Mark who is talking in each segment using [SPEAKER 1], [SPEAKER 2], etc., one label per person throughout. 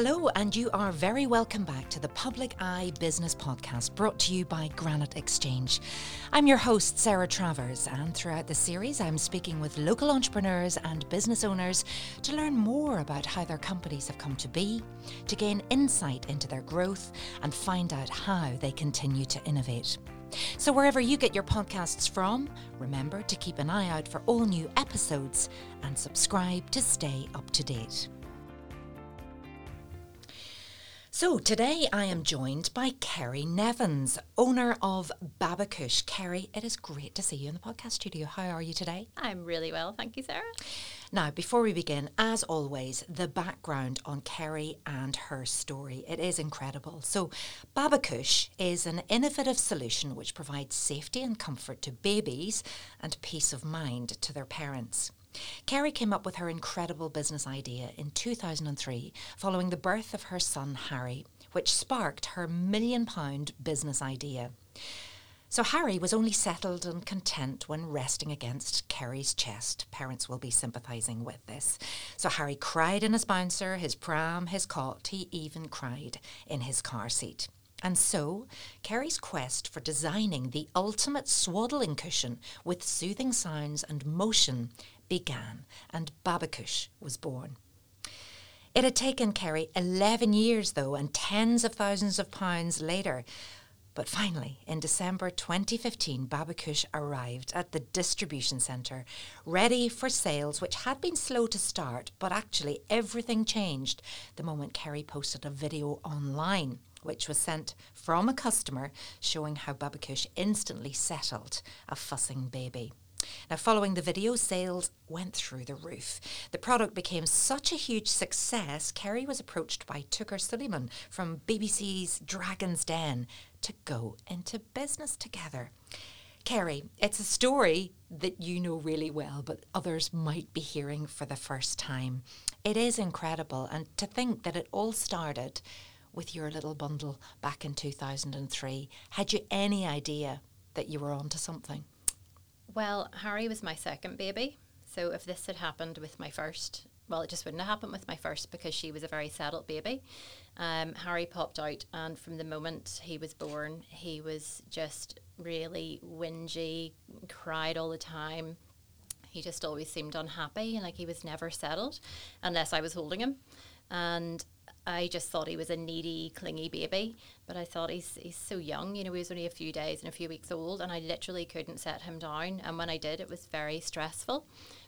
[SPEAKER 1] Hello, and you are very welcome back to the Public Eye Business Podcast brought to you by Granite Exchange. I'm your host, Sarah Travers, and throughout the series, I'm speaking with local entrepreneurs and business owners to learn more about how their companies have come to be, to gain insight into their growth, and find out how they continue to innovate. So, wherever you get your podcasts from, remember to keep an eye out for all new episodes and subscribe to stay up to date. So today I am joined by Kerry Nevins, owner of Babocush. Kerry, it is great to see you in the podcast studio. How are you today?
[SPEAKER 2] I'm really well, thank you, Sarah.
[SPEAKER 1] Now, before we begin, as always, the background on Kerry and her story. It is incredible. So, Babocush is an innovative solution which provides safety and comfort to babies and peace of mind to their parents. Kerry came up with her incredible business idea in 2003 following the birth of her son Harry, which sparked her million pound business idea. So Harry was only settled and content when resting against Kerry's chest. Parents will be sympathising with this. So Harry cried in his bouncer, his pram, his cot. He even cried in his car seat. And so, Kerry's quest for designing the ultimate swaddling cushion with soothing sounds and motion began, and Babocush was born. It had taken Kerry 11 years, though, and tens of thousands of pounds later. But finally, in December 2015, Babocush arrived at the distribution centre, ready for sales, which had been slow to start, but actually everything changed the moment Kerry posted a video online, which was sent from a customer showing how Babocush instantly settled a fussing baby. Now, following the video, sales went through the roof. The product became such a huge success, Kerry was approached by Touker Suleyman from BBC's Dragon's Den to go into business together. Kerry, it's a story that you know really well, but others might be hearing for the first time. It is incredible, and to think that it all started with your little bundle back in 2003. Had you any idea that you were onto something?
[SPEAKER 2] Well, Harry was my second baby. So if this had happened with my first, well, it just wouldn't have happened with my first because she was a very settled baby. Um, Harry popped out, and from the moment he was born, he was just really whingy, cried all the time. He just always seemed unhappy and like he was never settled unless I was holding him. And I just thought he was a needy, clingy baby. But I thought he's he's so young. You know, he was only a few days and a few weeks old, and I literally couldn't set him down. And when I did, it was very stressful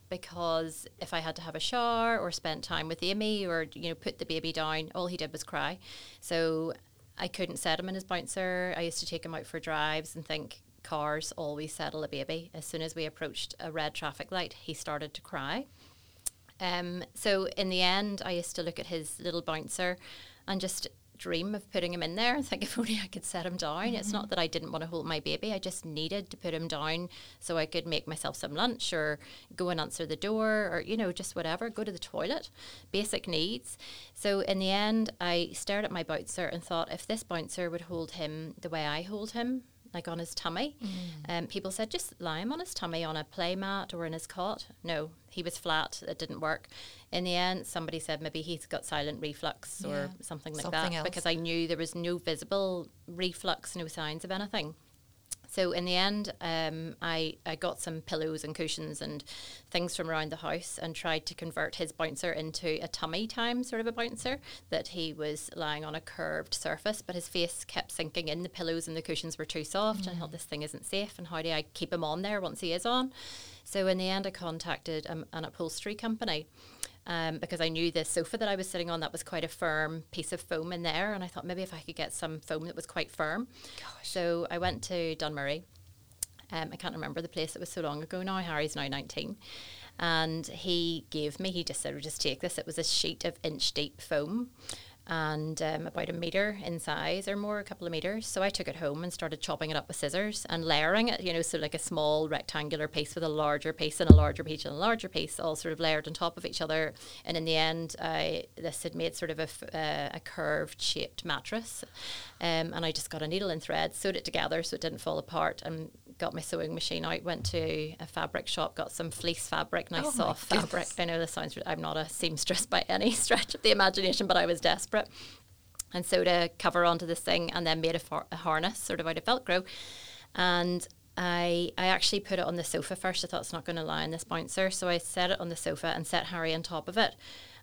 [SPEAKER 2] because if I had to have a shower or spend time with Amy or you know put the baby down, all he did was cry. So I couldn't set him in his bouncer. I used to take him out for drives and think cars always settle a baby. As soon as we approached a red traffic light, he started to cry. Um, so in the end, I used to look at his little bouncer and just dream of putting him in there and think if only I could set him down. Mm-hmm. It's not that I didn't want to hold my baby, I just needed to put him down so I could make myself some lunch or go and answer the door or, you know, just whatever, go to the toilet, basic needs. So in the end, I stared at my bouncer and thought if this bouncer would hold him the way I hold him, like on his tummy. Mm. Um, people said just lie him on his tummy on a play mat or in his cot. No, he was flat. It didn't work. In the end, somebody said maybe he's got silent reflux yeah. or something like something that else. because I knew there was no visible reflux, no signs of anything. So in the end, um, I, I got some pillows and cushions and things from around the house and tried to convert his bouncer into a tummy time sort of a bouncer that he was lying on a curved surface, but his face kept sinking in. The pillows and the cushions were too soft, mm. and I thought this thing isn't safe. And how do I keep him on there once he is on? So in the end, I contacted um, an upholstery company um, because I knew the sofa that I was sitting on that was quite a firm piece of foam in there, and I thought maybe if I could get some foam that was quite firm. Gosh. So I went to Dunmurry. Um, I can't remember the place. It was so long ago now. Harry's now nineteen, and he gave me. He just said, "We'll just take this." It was a sheet of inch deep foam, and um, about a meter in size or more, a couple of meters. So I took it home and started chopping it up with scissors and layering it, you know, so like a small rectangular piece with a larger piece and a larger piece and a larger piece, all sort of layered on top of each other. And in the end, I this had made sort of a, uh, a curved shaped mattress. Um, and I just got a needle and thread, sewed it together so it didn't fall apart, and got my sewing machine out, went to a fabric shop, got some fleece fabric, nice
[SPEAKER 1] Oh
[SPEAKER 2] soft fabric. I know this sounds, I'm not a seamstress by any stretch of the imagination, but I was desperate. And sewed a cover onto this thing and then made a, for- a harness sort of out of Velcro. And I, I actually put it on the sofa first. I thought it's not going to lie on this bouncer. So I set it on the sofa and set Harry on top of it.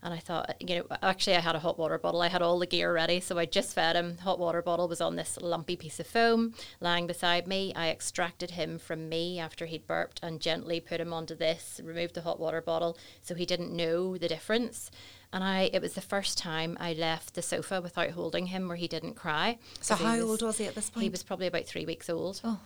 [SPEAKER 2] And I thought, you know, actually, I had a hot water bottle. I had all the gear ready. So I just fed him. Hot water bottle was on this lumpy piece of foam lying beside me. I extracted him from me after he'd burped and gently put him onto this, removed the hot water bottle so he didn't know the difference. And I, it was the first time I left the sofa without holding him where he didn't cry.
[SPEAKER 1] So how old was he at this point?
[SPEAKER 2] He was probably about three weeks old.
[SPEAKER 1] Oh,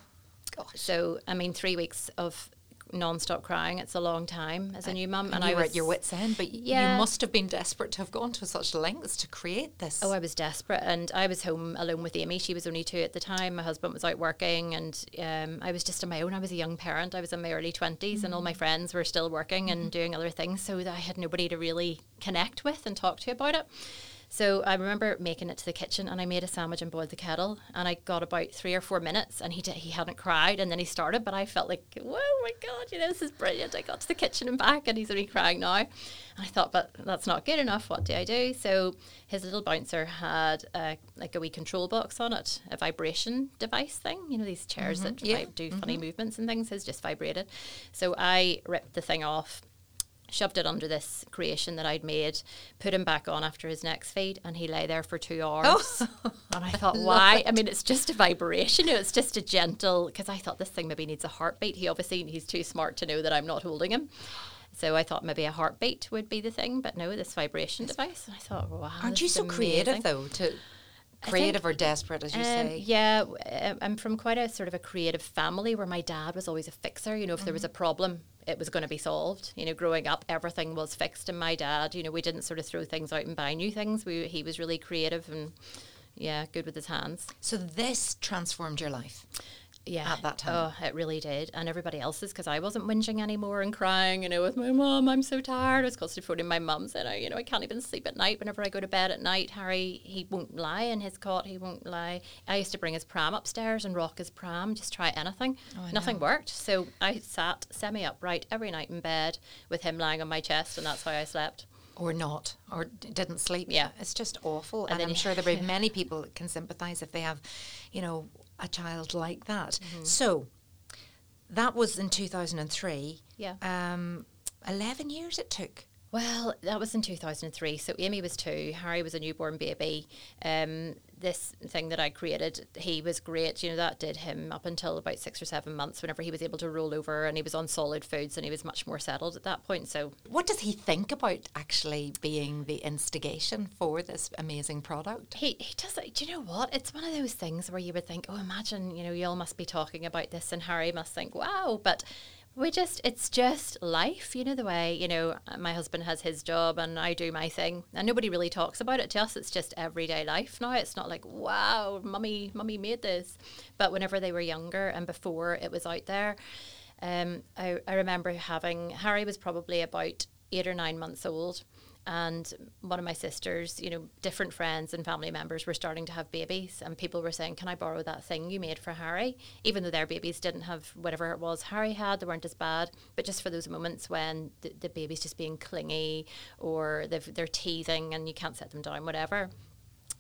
[SPEAKER 1] gosh.
[SPEAKER 2] So, I mean, three weeks of non-stop crying, it's a long time as a uh, new mum.
[SPEAKER 1] And,
[SPEAKER 2] I
[SPEAKER 1] you were
[SPEAKER 2] was,
[SPEAKER 1] at your wits' end, but
[SPEAKER 2] Yeah.
[SPEAKER 1] you must have been desperate to have gone to such lengths to create this.
[SPEAKER 2] Oh, I was desperate, and I was home alone with Amy. She was only two at the time. My husband was out working, and um, I was just on my own. I was a young parent. I was in my early 20s and all my mm. friends were still working and mm-hmm. doing other things, so that I had nobody to really connect with and talk to about it. So I remember making it to the kitchen, and I made a sandwich and boiled the kettle, and I got about three or four minutes, and he did, he hadn't cried, and then he started, but I felt like, whoa, my god, you know, this is brilliant. I got to the kitchen and back, and he's only crying now, and I thought, but that's not good enough. What do I do? So his little bouncer had a, like a wee control box on it, a vibration device thing. You know these chairs that
[SPEAKER 1] mm-hmm.
[SPEAKER 2] Yeah. do funny mm-hmm. movements and things. His just vibrated. So I ripped the thing off, shoved it under this creation that I'd made, put him back on after his next feed, and he lay there for two hours. and I thought, why? I mean, it's just a vibration. It's just a gentle, because I thought this thing maybe needs a heartbeat. He obviously, he's too smart to know that I'm not holding him. So I thought maybe a heartbeat would be the thing, but no, this vibration device. And I thought, wow.
[SPEAKER 1] Aren't you so creative though? To creative or desperate, as you
[SPEAKER 2] Um,
[SPEAKER 1] say.
[SPEAKER 2] yeah, um, I'm from quite a sort of a creative family where my dad was always a fixer. You know, if there was a problem, it was going to be solved. You know, growing up, everything was fixed. And my dad, you know, we didn't sort of throw things out and buy new things. We he was really creative and yeah, good with his hands.
[SPEAKER 1] So this transformed your life.
[SPEAKER 2] Yeah,
[SPEAKER 1] At that time.
[SPEAKER 2] oh, it really did, and everybody else's because I wasn't whinging anymore and crying. You know, with my mum, I'm so tired. I was constantly phoning my mum saying, "I, you know, I can't even sleep at night. Whenever I go to bed at night, Harry, he won't lie in his cot. He won't lie. I used to bring his pram upstairs and rock his pram, just try anything.
[SPEAKER 1] Oh,
[SPEAKER 2] Nothing
[SPEAKER 1] know.
[SPEAKER 2] worked. So I sat semi upright every night in bed with him lying on my chest, and that's how I slept.
[SPEAKER 1] Or not, or didn't sleep.
[SPEAKER 2] Yeah.
[SPEAKER 1] It's just awful. And,
[SPEAKER 2] then
[SPEAKER 1] I'm sure there are many people that can sympathise if they have, you know, a child like that. So that was in 2003.
[SPEAKER 2] Yeah.
[SPEAKER 1] Um, 11 years it took.
[SPEAKER 2] Well, that was in 2003. So Amy was two, Harry was a newborn baby. Um, this thing that I created, he was great. You know, that did him up until about six or seven months, whenever he was able to roll over and he was on solid foods and he was much more settled at that point. So
[SPEAKER 1] What does he think about actually being the instigation for this amazing product?
[SPEAKER 2] he, he does. Do you know what? It's one of those things where you would think, oh, imagine, you know, you all must be talking about this and Harry must think, wow. But we just, it's just life, you know, the way, you know, my husband has his job and I do my thing. And nobody really talks about it to us. It's just everyday life now. It's not like, wow, mummy, mummy made this. But whenever they were younger and before it was out there, um, I, I remember having, Harry was probably about eight or nine months old and one of my sisters, you know, different friends and family members were starting to have babies, and people were saying, "Can I borrow that thing you made for Harry?" Even though their babies didn't have whatever it was Harry had, they weren't as bad, but just for those moments when the, the baby's just being clingy or they're teething and you can't set them down, whatever.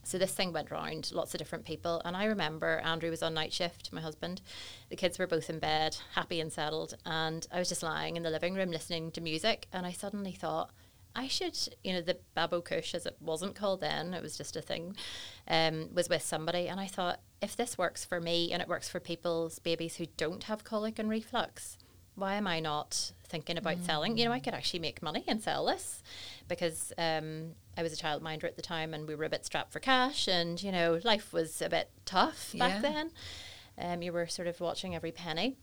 [SPEAKER 2] So this thing went round, lots of different people. And I remember Andrew was on night shift, my husband. The kids were both in bed, happy and settled. And I was just lying in the living room listening to music. And I suddenly thought, I should, you know, the Babocush, as it wasn't called then, it was just a thing, um, was with somebody. And I thought, if this works for me and it works for people's babies who don't have colic and reflux, why am I not thinking about selling? You know, I could actually make money and sell this because um, I was a childminder at the time and we were a bit strapped for cash and, you know, life was a bit tough back
[SPEAKER 1] Yeah.
[SPEAKER 2] then. Um, you were sort of watching every penny.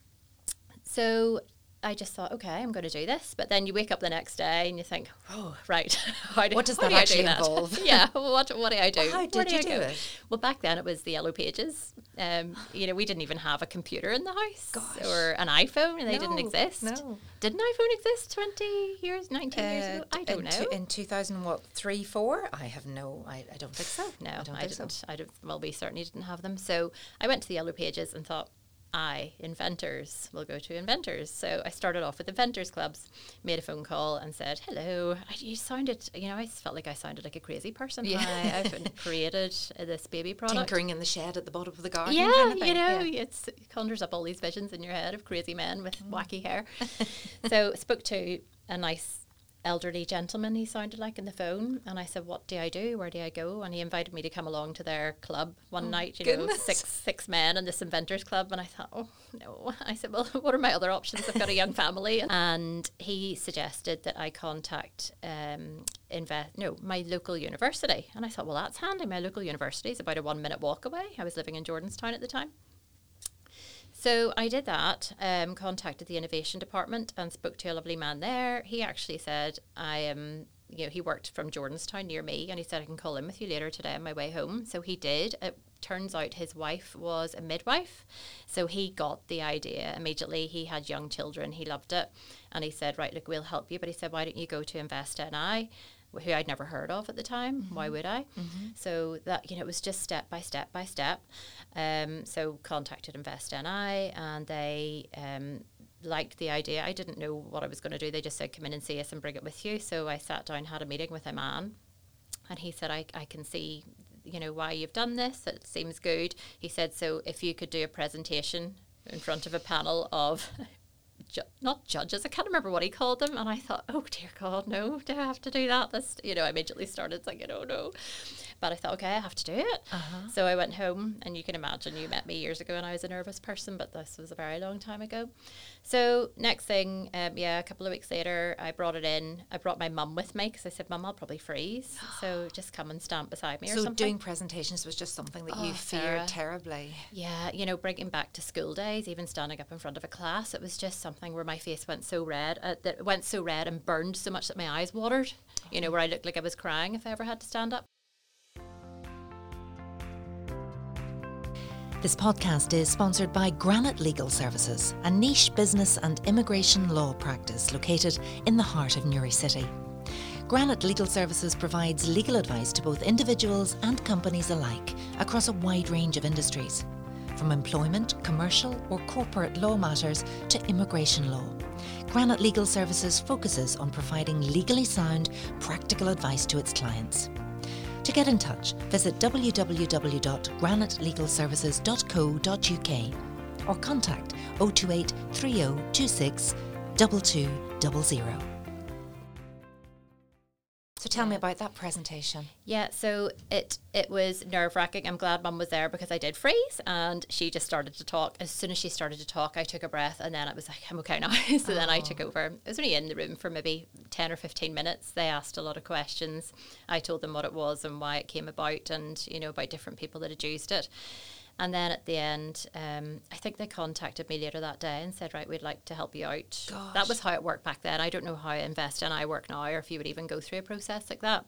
[SPEAKER 2] So I just thought, okay, I'm going to do this. But then you wake up the next day and you think, oh, right. how do,
[SPEAKER 1] What does that
[SPEAKER 2] do I do
[SPEAKER 1] actually
[SPEAKER 2] that?
[SPEAKER 1] involve?
[SPEAKER 2] yeah. What, what do I do?
[SPEAKER 1] How
[SPEAKER 2] Where
[SPEAKER 1] did you
[SPEAKER 2] I
[SPEAKER 1] do
[SPEAKER 2] go?
[SPEAKER 1] it?
[SPEAKER 2] Well, back then it was the yellow pages. Um, you know, we didn't even have a computer in the house
[SPEAKER 1] Gosh.
[SPEAKER 2] or an iPhone. And they didn't exist.
[SPEAKER 1] no.
[SPEAKER 2] Did an iPhone exist 20 years, 19 years
[SPEAKER 1] Uh,
[SPEAKER 2] ago? I don't
[SPEAKER 1] in,
[SPEAKER 2] know.
[SPEAKER 1] two- in 2000, what, three, four? I have no, I, I don't think so.
[SPEAKER 2] No,
[SPEAKER 1] I don't
[SPEAKER 2] I,
[SPEAKER 1] think
[SPEAKER 2] didn't.
[SPEAKER 1] so.
[SPEAKER 2] I don't. Well, we certainly didn't have them. So I went to the yellow pages and thought, I, inventors, will go to inventors. So I started off with inventors clubs, made a phone call and said, hello. I, you sounded, you know, I felt like I sounded like a crazy person. Yeah. I, I've created this baby product.
[SPEAKER 1] Tinkering in the shed at the bottom of the garden.
[SPEAKER 2] Yeah,
[SPEAKER 1] kind
[SPEAKER 2] of you know, yeah. it conjures up all these visions in your head of crazy men with mm. wacky hair. so spoke to a nice elderly gentleman he sounded like in the phone and I said what do I do? Where do I go? And he invited me to come along to their club one oh night you goodness. know six six men in this inventors club and I thought oh no. I said well what are my other options? I've got a young family. And he suggested that I contact um, invest no my local university. And I thought well that's handy. My local university is about a one minute walk away. I was living in Jordanstown at the time so I did that, um, contacted the innovation department and spoke to a lovely man there. He actually said, I am, you know, he worked from Jordanstown near me and he said, I can call in with you later today on my way home. So he did. It turns out his wife was a midwife. So he got the idea immediately. He had young children, he loved it. And he said, Right, look, we'll help you. But he said, Why don't you go to Invest NI? Who I'd never heard of at the time. Mm-hmm. Why would I? Mm-hmm. So that you know it was just step by step by step. Um, so contacted Invest NI and they um, liked the idea. I didn't know what I was going to do. They just said come in and see us and bring it with you. So I sat down, had a meeting with a man, and he said I I can see you know why you've done this. It seems good. He said so if you could do a presentation in front of a panel of ju- not judges. I can't remember what he called them, and I thought, oh dear God, no, do I have to do that? This, you know, I immediately started thinking, oh no. But I thought, okay, I have to do it. Uh-huh. So I went home, and you can imagine you met me years ago, and I was a nervous person, but this was a very long time ago. So next thing, um, yeah, a couple of weeks later, I brought it in. I brought my mum with me because I said, Mum, I'll probably freeze. so just come and stand beside me
[SPEAKER 1] so
[SPEAKER 2] or something.
[SPEAKER 1] doing presentations was just something that oh, you feared Sarah. terribly.
[SPEAKER 2] Yeah, you know, bringing back to school days, even standing up in front of a class, it was just something where my face went so red, uh, that went so red and burned so much that my eyes watered. You know, where I looked like I was crying if I ever had to stand up.
[SPEAKER 1] This podcast is sponsored by Granite Legal Services, a niche business and immigration law practice located in the heart of Newry City. Granite Legal Services provides legal advice to both individuals and companies alike across a wide range of industries, from employment, commercial, or corporate law matters to immigration law. Granite Legal Services focuses on providing legally sound, practical advice to its clients. To get in touch, visit www.granitelegalservices.co.uk or contact 028 3026 2200. So tell me about that presentation.
[SPEAKER 2] Yeah, so it it was nerve wracking. I'm glad Mum was there because I did freeze, and she just started to talk. As soon as she started to talk, I took a breath, and then it was like, I'm okay now. so oh. then I took oh. over. I was only in the room for maybe ten or fifteen minutes. They asked a lot of questions. I told them what it was and why it came about, and you know about different people that had used it. And then at the end, um, I think they contacted me later that day and said, right, we'd like to help you out. Gosh. That was how it worked back then. I don't know how Invest NI work now or if you would even go through a process like that.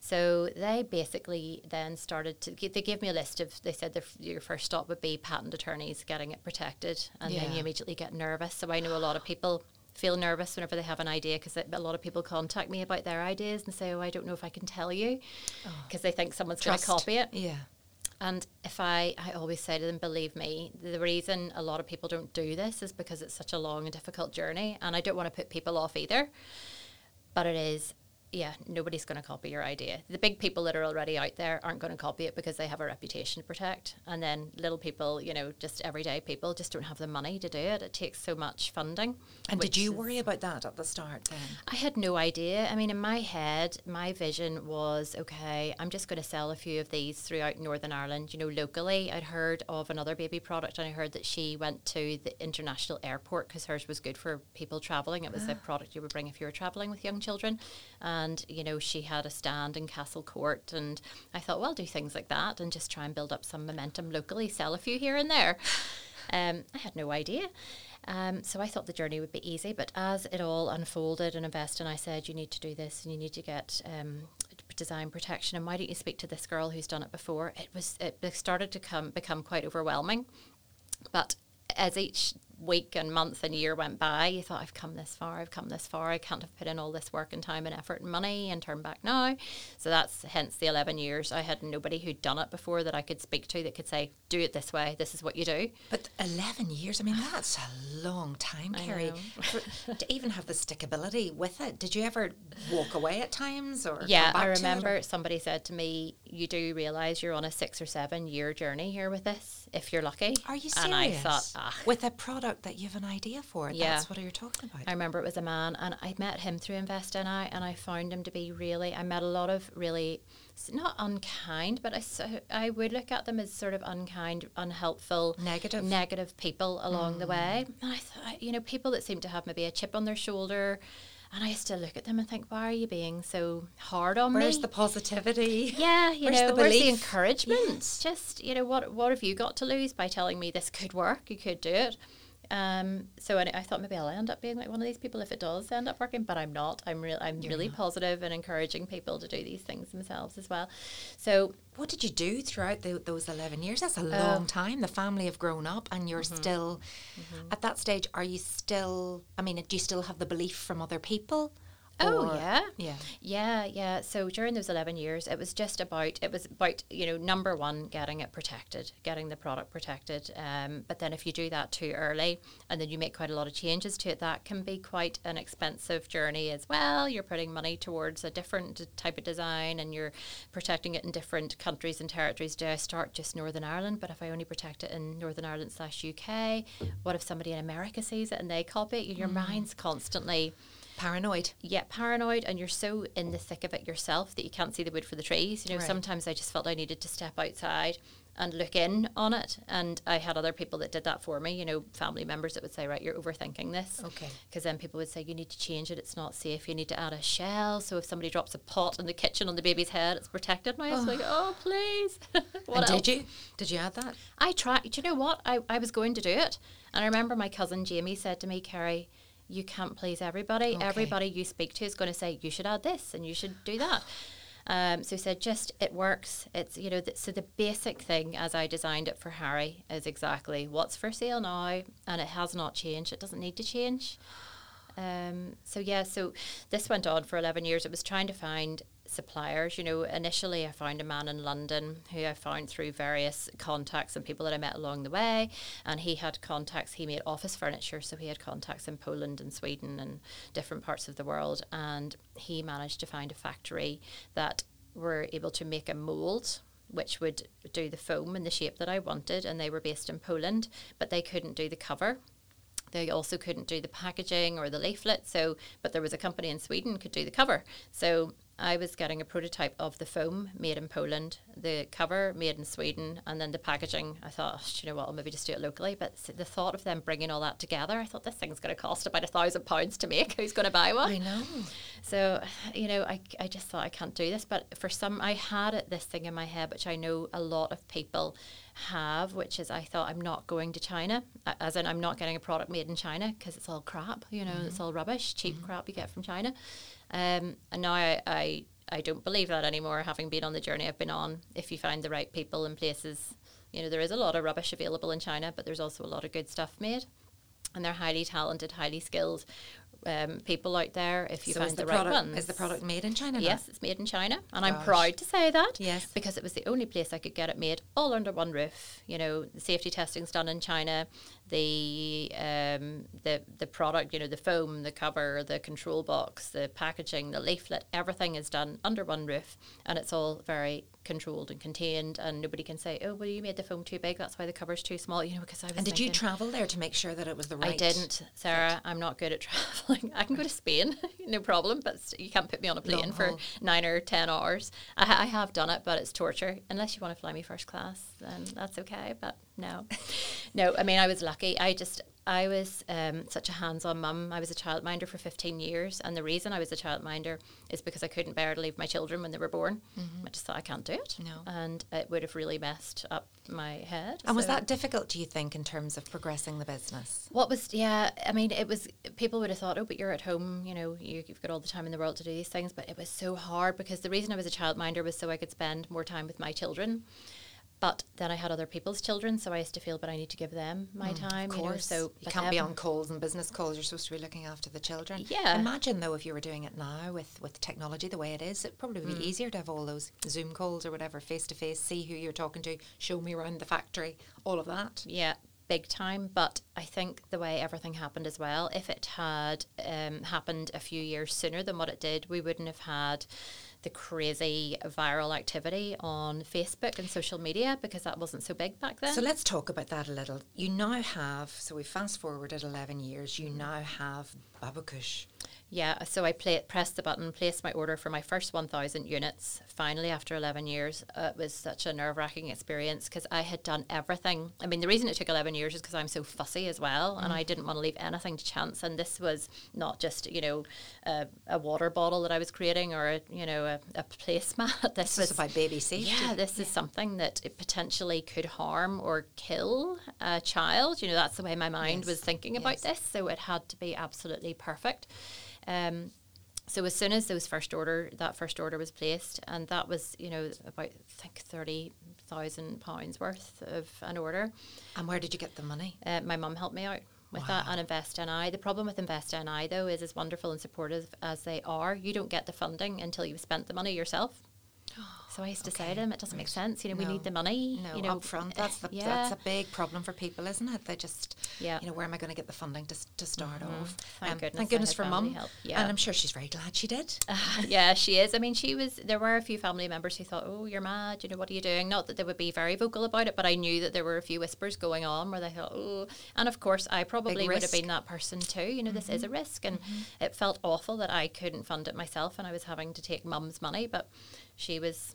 [SPEAKER 2] So they basically then started to. They gave me a list of. They said the, your first stop would be patent attorneys getting it protected, and yeah. then you immediately get nervous. So I know a lot of people feel nervous whenever they have an idea because a lot of people contact me about their ideas and say, "Oh, I don't know if I can tell you," because oh. they think someone's going to copy it.
[SPEAKER 1] Yeah.
[SPEAKER 2] And if I, I always say to them, believe me, the reason a lot of people don't do this is because it's such a long and difficult journey. And I don't want to put people off either. But it is yeah, nobody's going to copy your idea. The big people that are already out there aren't going to copy it because they have a reputation to protect. And then little people, you know, just everyday people just don't have the money to do it. It takes so much funding.
[SPEAKER 1] And did you worry about that at the start then?
[SPEAKER 2] I had no idea. I mean, in my head, my vision was okay, I'm just going to sell a few of these throughout Northern Ireland. You know, locally, I'd heard of another baby product and I heard that she went to the international airport because hers was good for people traveling. It was ah. a product you would bring if you were traveling with young children and you know she had a stand in Castle Court, and I thought, well, do things like that and just try and build up some momentum locally, sell a few here and there. Um, I had no idea. Um, so I thought the journey would be easy, but as it all unfolded and invested, and I said, you need to do this and you need to get um, design protection, and why don't you speak to this girl who's done it before? It was it started to come become quite overwhelming, but as each week and month and year went by, you thought, I've come this far, I've come this far, I can't have put in all this work and time and effort and money and turn back now. So that's hence the 11 years. I had nobody who'd done it before that I could speak to that could say, do it this way, this is what you do.
[SPEAKER 1] But 11 years, I mean, that's a long time. For, to even have the stickability with it. Did you ever walk away at times or
[SPEAKER 2] Yeah, I remember somebody said to me, you do realise you're on a six or seven year journey here with this, if you're lucky.
[SPEAKER 1] Are you serious?
[SPEAKER 2] And I thought, ah.
[SPEAKER 1] With a product that you have an idea for, yeah. that's what you're talking about.
[SPEAKER 2] I remember it was a man and I met him through Invest NI and I found him to be really, I met a lot of really, not unkind, but I, I would look at them as sort of unkind, unhelpful,
[SPEAKER 1] negative,
[SPEAKER 2] negative people along mm. the way. And I thought, you know, people that seem to have maybe a chip on their shoulder, and I used to look at them and think, why are you being so hard on
[SPEAKER 1] where's
[SPEAKER 2] me?
[SPEAKER 1] Where's the positivity?
[SPEAKER 2] Yeah, you where's know, the where's the encouragement? Yes. Just, you know, what what have you got to lose by telling me this could work? You could do it. Um, so I, I thought maybe I'll end up being like one of these people if it does end up working, but I'm not. I'm real. I'm You're really positive and encouraging people to do these things themselves as well. So
[SPEAKER 1] what did you do throughout the, those 11 years? That's a long um, time. The family have grown up and you're mm-hmm. still, mm-hmm. at that stage, are you still, I mean, do you still have the belief from other people?
[SPEAKER 2] Oh yeah,
[SPEAKER 1] yeah,
[SPEAKER 2] yeah, yeah. So during those eleven years, it was just about it was about you know number one getting it protected, getting the product protected. Um, but then if you do that too early, and then you make quite a lot of changes to it, that can be quite an expensive journey as well. You're putting money towards a different type of design, and you're protecting it in different countries and territories. Do I start just Northern Ireland? But if I only protect it in Northern Ireland slash UK, what if somebody in America sees it and they copy it? Your mm. mind's constantly
[SPEAKER 1] paranoid.
[SPEAKER 2] Yeah, paranoid, and you're so in the thick of it yourself that you can't see the wood for the trees. You know, right. sometimes I just felt I needed to step outside and look in on it. And I had other people that did that for me, you know, family members that would say, right, you're overthinking this.
[SPEAKER 1] Okay.
[SPEAKER 2] Because then people would say, you need to change it. It's not safe. You need to add a shell. So if somebody drops a pot in the kitchen on the baby's head, it's protected. And I was oh. like, oh, please.
[SPEAKER 1] what did you? Did you add that?
[SPEAKER 2] I tried. Do you know what? I, I was going to do it. And I remember my cousin Jamie said to me, Kerry, you can't please everybody. Okay. Everybody you speak to is going to say you should add this and you should do that. Um, so he said, just it works. It's you know, th- so the basic thing as I designed it for Harry is exactly what's for sale now, and it has not changed. It doesn't need to change. Um, so yeah, so this went on for eleven years. It was trying to find suppliers. You know, initially I found a man in London who I found through various contacts and people that I met along the way, and he had contacts. He made office furniture, so he had contacts in Poland and Sweden and different parts of the world, and he managed to find a factory that were able to make a mold which would do the foam in the shape that I wanted, and they were based in Poland, but they couldn't do the cover. They also couldn't do the packaging or the leaflet. So, but there was a company in Sweden could do the cover. So I was getting a prototype of the foam made in Poland, the cover made in Sweden, and then the packaging. I thought, oh, you know what, I'll maybe just do it locally. But the thought of them bringing all that together, I thought this thing's going to cost about a thousand pounds to make. Who's going to buy one?
[SPEAKER 1] I know.
[SPEAKER 2] So, you know, I, I just thought I can't do this. But for some, I had this thing in my head, which I know a lot of people have, which is I thought I'm not going to China, as in I'm not getting a product made in China because it's all crap, you know, mm-hmm. it's all rubbish, cheap mm-hmm. crap you get from China. Um, and now I, I, I don't believe that anymore, having been on the journey I've been on. If you find the right people and places, you know, there is a lot of rubbish available in China, but there's also a lot of good stuff made. And they're highly talented, highly skilled, um, people out there if you so find the, the, right
[SPEAKER 1] product,
[SPEAKER 2] ones.
[SPEAKER 1] Is the product made in China?
[SPEAKER 2] Yes, it's made in China, and Gosh. I'm proud to say that.
[SPEAKER 1] Yes,
[SPEAKER 2] because it was the only place I could get it made all under one roof. You know, the safety testing's done in China. The um, the the product, you know, the foam, the cover, the control box, the packaging, the leaflet, everything is done under one roof, and it's all very controlled and contained, and nobody can say, "Oh, well, you made the foam too big. That's why the cover's too small." You know, because I was.
[SPEAKER 1] And did
[SPEAKER 2] thinking,
[SPEAKER 1] you travel there to make sure that it was the right?
[SPEAKER 2] I didn't, Sarah. I'm not good at traveling. I can go to Spain, no problem, but you can't put me on a plane Long for haul. nine or ten hours. I, I have done it, but it's torture. Unless you want to fly me first class, then that's okay. But no, no. I mean, I was lucky. I just I was um, such a hands-on mum. I was a childminder for 15 years, and the reason I was a childminder is because I couldn't bear to leave my children when they were born. Mm-hmm. I just thought I can't do it,
[SPEAKER 1] no.
[SPEAKER 2] and it would have really messed up my head.
[SPEAKER 1] And so was that difficult? Do you think in terms of progressing the business?
[SPEAKER 2] What was yeah? I mean, it was. People would have thought, oh, but you're at home. You know, you, you've got all the time in the world to do these things. But it was so hard because the reason I was a childminder was so I could spend more time with my children But then I had other people's children, so I used to feel, but I need to give them my time.
[SPEAKER 1] Of
[SPEAKER 2] You know,
[SPEAKER 1] course.
[SPEAKER 2] so
[SPEAKER 1] you can't be on calls and business calls. You're supposed to be looking after the children.
[SPEAKER 2] Yeah.
[SPEAKER 1] Imagine though if you were doing it now with with technology the way it is, it'd probably
[SPEAKER 2] Mm.
[SPEAKER 1] be easier to have all those Zoom calls or whatever face to face, see who you're talking to, show me around the factory, all of that.
[SPEAKER 2] Yeah, big time. But I think the way everything happened as well, if it had um, happened a few years sooner than what it did, we wouldn't have had the crazy viral activity on Facebook and social media because that wasn't so big back then.
[SPEAKER 1] So let's talk about that a little. You now have, so we fast forwarded 11 years, you now have
[SPEAKER 2] Yeah, so I play, pressed the button, placed my order for my first 1,000 units. Finally, after 11 years, uh, it was such a nerve wracking experience because I had done everything. I mean, the reason it took 11 years is because I'm so fussy as well, and I didn't want to leave anything to chance. And this was not just, you know, a, a water bottle that I was creating or, a, you know, a, a placemat. This,
[SPEAKER 1] This
[SPEAKER 2] was
[SPEAKER 1] is about baby safety.
[SPEAKER 2] yeah, this is something that it potentially could harm or kill a child. You know, that's the way my mind
[SPEAKER 1] Yes,
[SPEAKER 2] was thinking about
[SPEAKER 1] yes.
[SPEAKER 2] this. So it had to be absolutely perfect. Um, so as soon as those first order, that first order was placed, and that was, you know, about I think thirty thousand pounds worth of an order.
[SPEAKER 1] And where did you get the money?
[SPEAKER 2] Uh, my mum helped me out with that and Invest NI. The problem with Invest NI though is as wonderful and supportive as they are, you don't get the funding until you've spent the money yourself. So I used to say to
[SPEAKER 1] Okay,
[SPEAKER 2] them, it doesn't make sense. You know, we need the money.
[SPEAKER 1] No,
[SPEAKER 2] you know,
[SPEAKER 1] up front. Eh, that's the,
[SPEAKER 2] yeah.
[SPEAKER 1] that's a big problem for people, isn't it? They just,
[SPEAKER 2] Yeah.
[SPEAKER 1] you know, where am I going to get the funding to, to start mm-hmm. off?
[SPEAKER 2] Thank um, goodness
[SPEAKER 1] Thank goodness for mum.
[SPEAKER 2] help, yeah.
[SPEAKER 1] And I'm sure she's very glad she did.
[SPEAKER 2] yeah, she is. I mean, she was. There were a few family members who thought, "Oh, you're mad. You know, what are you doing?" Not that they would be very vocal about it, but I knew that there were a few whispers going on where they thought, "Oh," and of course, I probably would have.
[SPEAKER 1] Mm-hmm.
[SPEAKER 2] been that person too. You know, this is a mm-hmm. risk, and mm-hmm. it felt awful that I couldn't fund it myself, and I was having to take mum's money, but she was,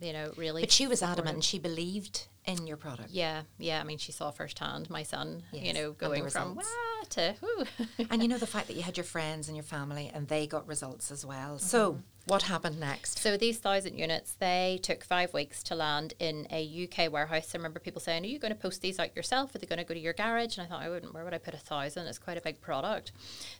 [SPEAKER 2] you know, really.
[SPEAKER 1] But she was
[SPEAKER 2] supportive.
[SPEAKER 1] adamant and she believed in your product.
[SPEAKER 2] Yeah, yeah. I mean, she saw firsthand my son.
[SPEAKER 1] Yes,
[SPEAKER 2] You know, going from
[SPEAKER 1] results.
[SPEAKER 2] to whoo.
[SPEAKER 1] and you know the fact that you had your friends and your family and they got results as well.
[SPEAKER 2] Mm-hmm.
[SPEAKER 1] So what happened next?
[SPEAKER 2] So these thousand units, they took five weeks to land in a UK warehouse. I remember people saying, "Are you going to post these out yourself? Are they going to go to your garage?" And I thought, "I wouldn't. Where would I put a thousand? It's quite a big product."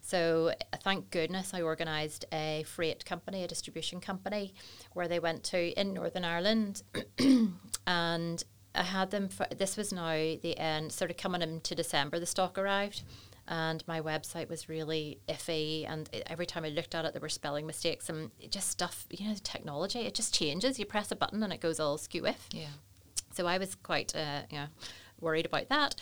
[SPEAKER 2] So thank goodness I organised a freight company, a distribution company, where they went to in Northern Ireland, and I had them. For, this was now the end, sort of coming into December. The stock arrived and my website was really iffy and it- every time i looked at it there were spelling mistakes and it just stuff you know the technology it just changes. You press a button and it goes all skew if
[SPEAKER 1] Yeah.
[SPEAKER 2] so i was quite uh, you know, worried about that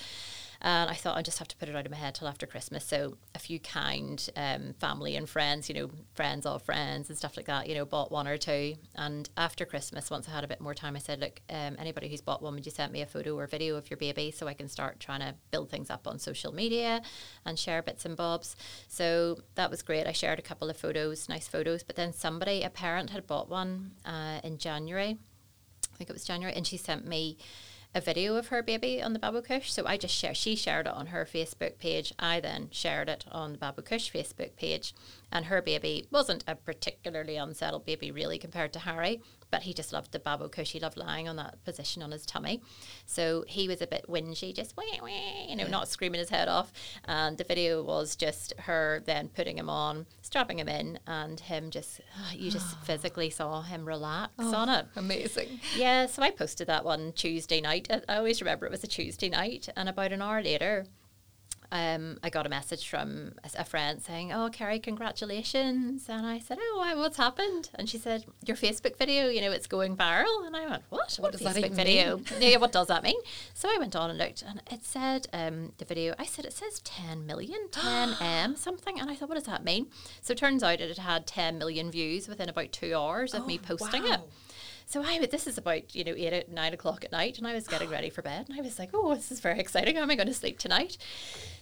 [SPEAKER 2] and I thought I'd just have to put it out of my head till after Christmas. So a few kind um, family and friends, you know, friends of friends and stuff like that, you know, bought one or two. And after Christmas, once I had a bit more time, I said, look, um, anybody who's bought one, would you send me a photo or video of your baby so I can start trying to build things up on social media and share bits and bobs. So that was great. I shared a couple of photos, nice photos. But then somebody, a parent, had bought one uh, in January. I think it was January, and she sent me a video of her baby on the Babocush. So I just share. She shared it on her Facebook page. I then shared it on the Babocush Facebook page, and her baby wasn't a particularly unsettled baby, really, compared to Harry. But he just loved the Babocush. He loved lying on that position on his tummy. So he was a bit whingy, just wah, wah, you know, not screaming his head off. And the video was just her then putting him on, strapping him in, and him just, you just physically saw him relax oh, on it.
[SPEAKER 1] Amazing.
[SPEAKER 2] Yeah, so I posted that one Tuesday night. I- I always remember it was a Tuesday night, and about an hour later, um, I got a message from a, a friend saying, "Oh, Kerry, congratulations!" And I said, "Oh, why, what's happened?" And she said, "Your Facebook video, you know, it's going viral." And I went, "What?
[SPEAKER 1] What does that
[SPEAKER 2] Facebook
[SPEAKER 1] even
[SPEAKER 2] video? yeah, what does that mean?" So I went on and looked, and it said um, the video. I said it says 10 million, 10 m something, and I thought, "What does that mean?" So it turns out it had 10 million views within about two hours of me posting it. So I would- this is about you know eight at nine o'clock at night, and I was getting ready for bed, and I was like, "Oh, this is very exciting. How am I going to sleep tonight?"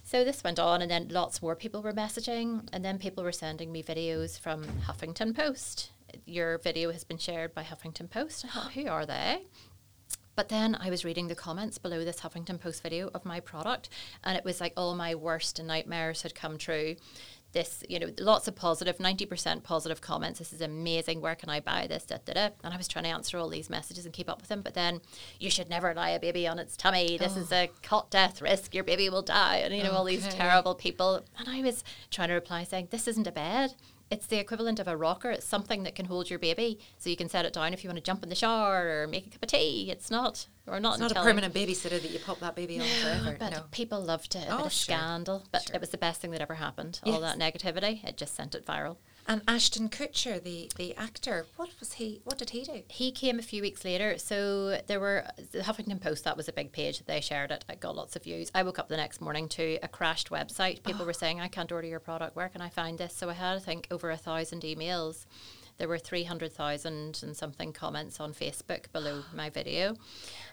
[SPEAKER 2] So this went on, and then lots more people were messaging, and then people were sending me videos from Huffington Post. Your video has been shared by Huffington Post. I thought, who are they? But then I was reading the comments below this Huffington Post video of my product, and it was like all my worst nightmares had come true. This, you know, lots of positive, 90% positive comments. This is amazing. Where can I buy this? Da, da, da. And I was trying to answer all these messages and keep up with them. But then, you should never lie a baby on its tummy. This is a oh. cot death risk. Your baby will die. And, you know, all these terrible people. And I was trying to reply saying, this isn't a bed. It's the equivalent of a rocker. It's something that can hold your baby, so you can set it down if you want to jump in the shower or make a cup of tea. It's not, or not.
[SPEAKER 1] It's not a permanent babysitter that you pop that baby on forever.
[SPEAKER 2] But
[SPEAKER 1] no.
[SPEAKER 2] people loved it. A
[SPEAKER 1] Oh,
[SPEAKER 2] bit of
[SPEAKER 1] sure.
[SPEAKER 2] scandal, but
[SPEAKER 1] Sure.
[SPEAKER 2] it was the best thing that ever happened. All that negativity, it just sent it viral.
[SPEAKER 1] And Ashton Kutcher, the, the actor, what was he? What did he do?
[SPEAKER 2] He came a few weeks later, so there were the Huffington Post. That was a big page that they shared it. It got lots of views. I woke up the next morning to a crashed website. People oh. were saying, "I can't order your product. Where can I find this?" So I had, I think, over a thousand emails. There were three hundred thousand and something comments on Facebook below my video.